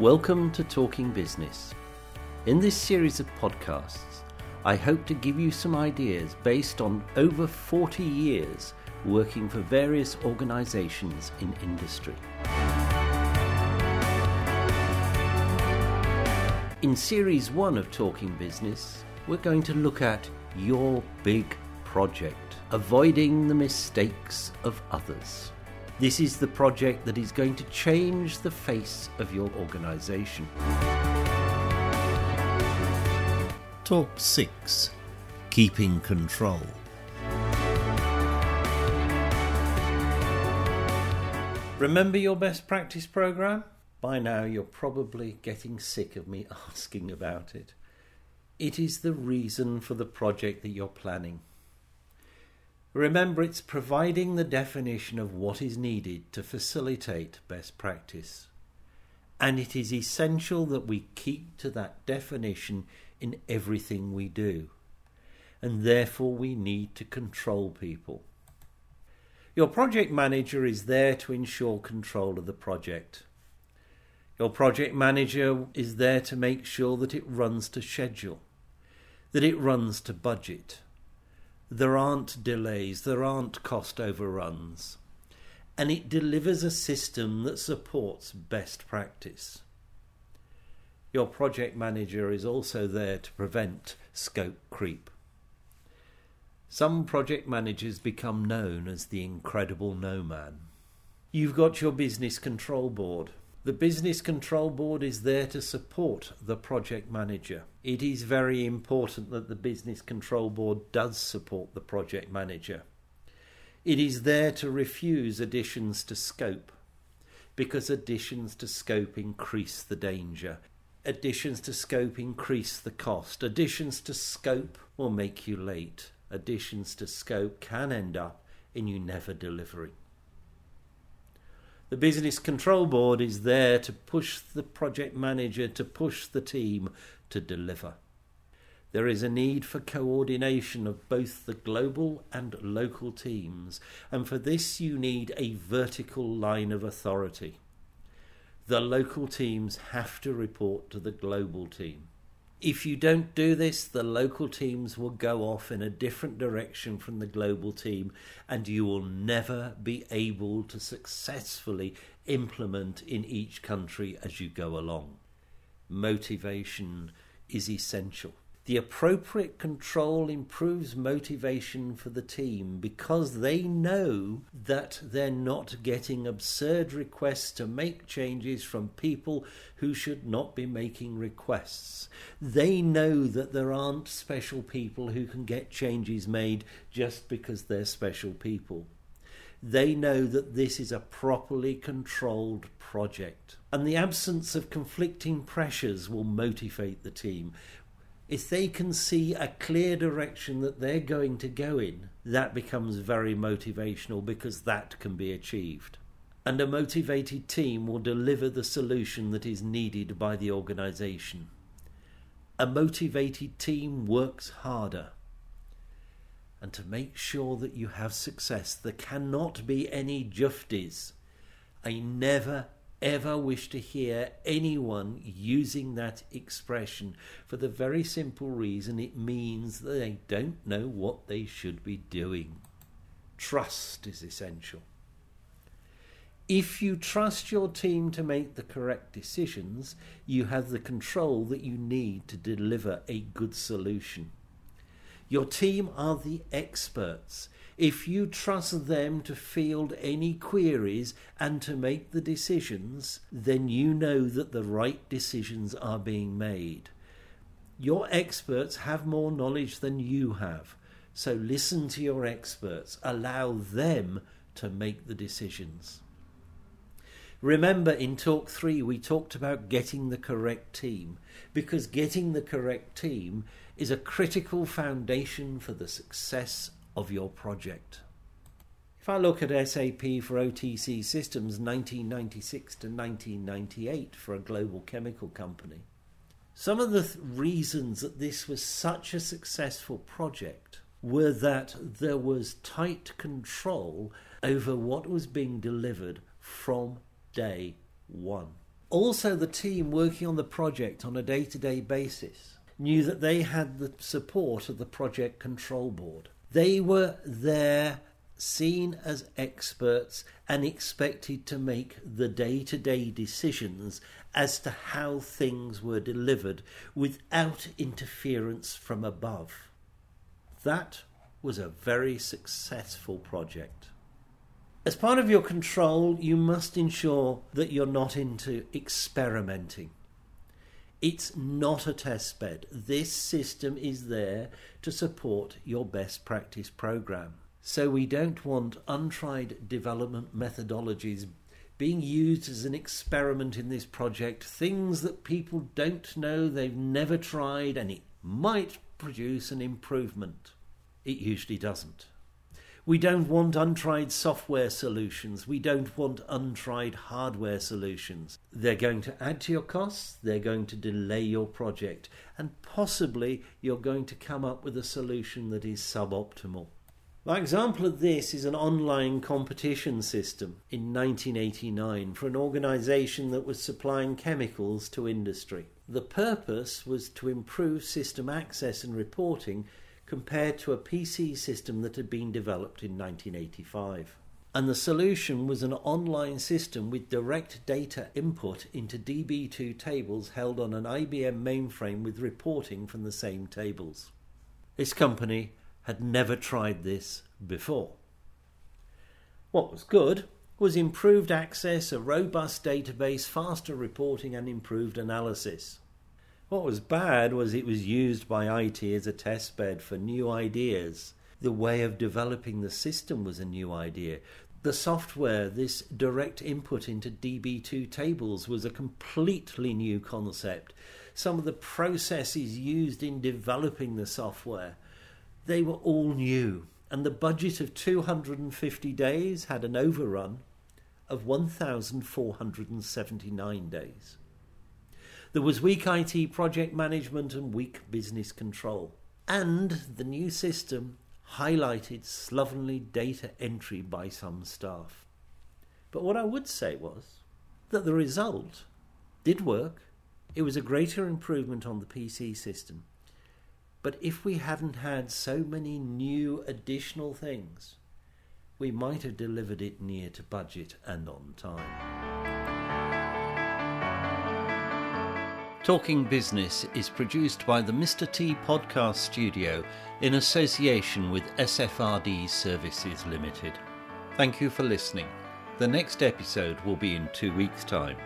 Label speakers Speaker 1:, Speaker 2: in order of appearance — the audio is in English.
Speaker 1: Welcome to Talking Business. In this series of podcasts, I hope to give you some ideas based on over 40 years working for various organizations in industry. In Series 1 of Talking Business, we're going to look at your big project, avoiding the mistakes of others. This is the project that is going to change the face of your organization.
Speaker 2: Talk 6 Keeping Control.
Speaker 1: Remember your best practice program? By now, you're probably getting sick of me asking about it. It is the reason for the project that you're planning. Remember, it's providing the definition of what is needed to facilitate best practice. And it is essential that we keep to that definition in everything we do. And therefore, we need to control people. Your project manager is there to ensure control of the project. Your project manager is there to make sure that it runs to schedule, that it runs to budget there aren't delays, there aren't cost overruns, and it delivers a system that supports best practice. Your project manager is also there to prevent scope creep. Some project managers become known as the incredible no man. You've got your business control board, the Business Control Board is there to support the project manager. It is very important that the Business Control Board does support the project manager. It is there to refuse additions to scope because additions to scope increase the danger. Additions to scope increase the cost. Additions to scope will make you late. Additions to scope can end up in you never delivering. The Business Control Board is there to push the project manager, to push the team to deliver. There is a need for coordination of both the global and local teams, and for this you need a vertical line of authority. The local teams have to report to the global team. If you don't do this, the local teams will go off in a different direction from the global team, and you will never be able to successfully implement in each country as you go along. Motivation is essential. The appropriate control improves motivation for the team because they know that they're not getting absurd requests to make changes from people who should not be making requests. They know that there aren't special people who can get changes made just because they're special people. They know that this is a properly controlled project. And the absence of conflicting pressures will motivate the team, if they can see a clear direction that they're going to go in, that becomes very motivational because that can be achieved. And a motivated team will deliver the solution that is needed by the organization. A motivated team works harder. And to make sure that you have success, there cannot be any jufties. I never ever wish to hear anyone using that expression for the very simple reason it means they don't know what they should be doing. Trust is essential. If you trust your team to make the correct decisions, you have the control that you need to deliver a good solution. Your team are the experts. If you trust them to field any queries and to make the decisions, then you know that the right decisions are being made. Your experts have more knowledge than you have. So listen to your experts, allow them to make the decisions. Remember, in talk three, we talked about getting the correct team because getting the correct team is a critical foundation for the success of your project. If I look at SAP for OTC systems 1996 to 1998 for a global chemical company, some of the th- reasons that this was such a successful project were that there was tight control over what was being delivered from day one. Also, the team working on the project on a day to day basis knew that they had the support of the project control board. They were there, seen as experts, and expected to make the day to day decisions as to how things were delivered without interference from above. That was a very successful project. As part of your control, you must ensure that you're not into experimenting. It's not a test bed. This system is there to support your best practice program. So we don't want untried development methodologies being used as an experiment in this project, things that people don't know, they've never tried, and it might produce an improvement. It usually doesn't. We don't want untried software solutions. We don't want untried hardware solutions. They're going to add to your costs, they're going to delay your project, and possibly you're going to come up with a solution that is suboptimal. My example of this is an online competition system in 1989 for an organisation that was supplying chemicals to industry. The purpose was to improve system access and reporting compared to a PC system that had been developed in 1985. And the solution was an online system with direct data input into DB2 tables held on an IBM mainframe with reporting from the same tables. This company had never tried this before. What was good was improved access, a robust database, faster reporting, and improved analysis. What was bad was it was used by IT as a testbed for new ideas. The way of developing the system was a new idea. The software, this direct input into DB2 tables, was a completely new concept. Some of the processes used in developing the software, they were all new. And the budget of 250 days had an overrun of 1,479 days. There was weak IT project management and weak business control. And the new system highlighted slovenly data entry by some staff. But what I would say was that the result did work. It was a greater improvement on the PC system. But if we hadn't had so many new additional things, we might have delivered it near to budget and on time.
Speaker 2: Talking Business is produced by the Mr. T Podcast Studio in association with SFRD Services Limited. Thank you for listening. The next episode will be in two weeks' time.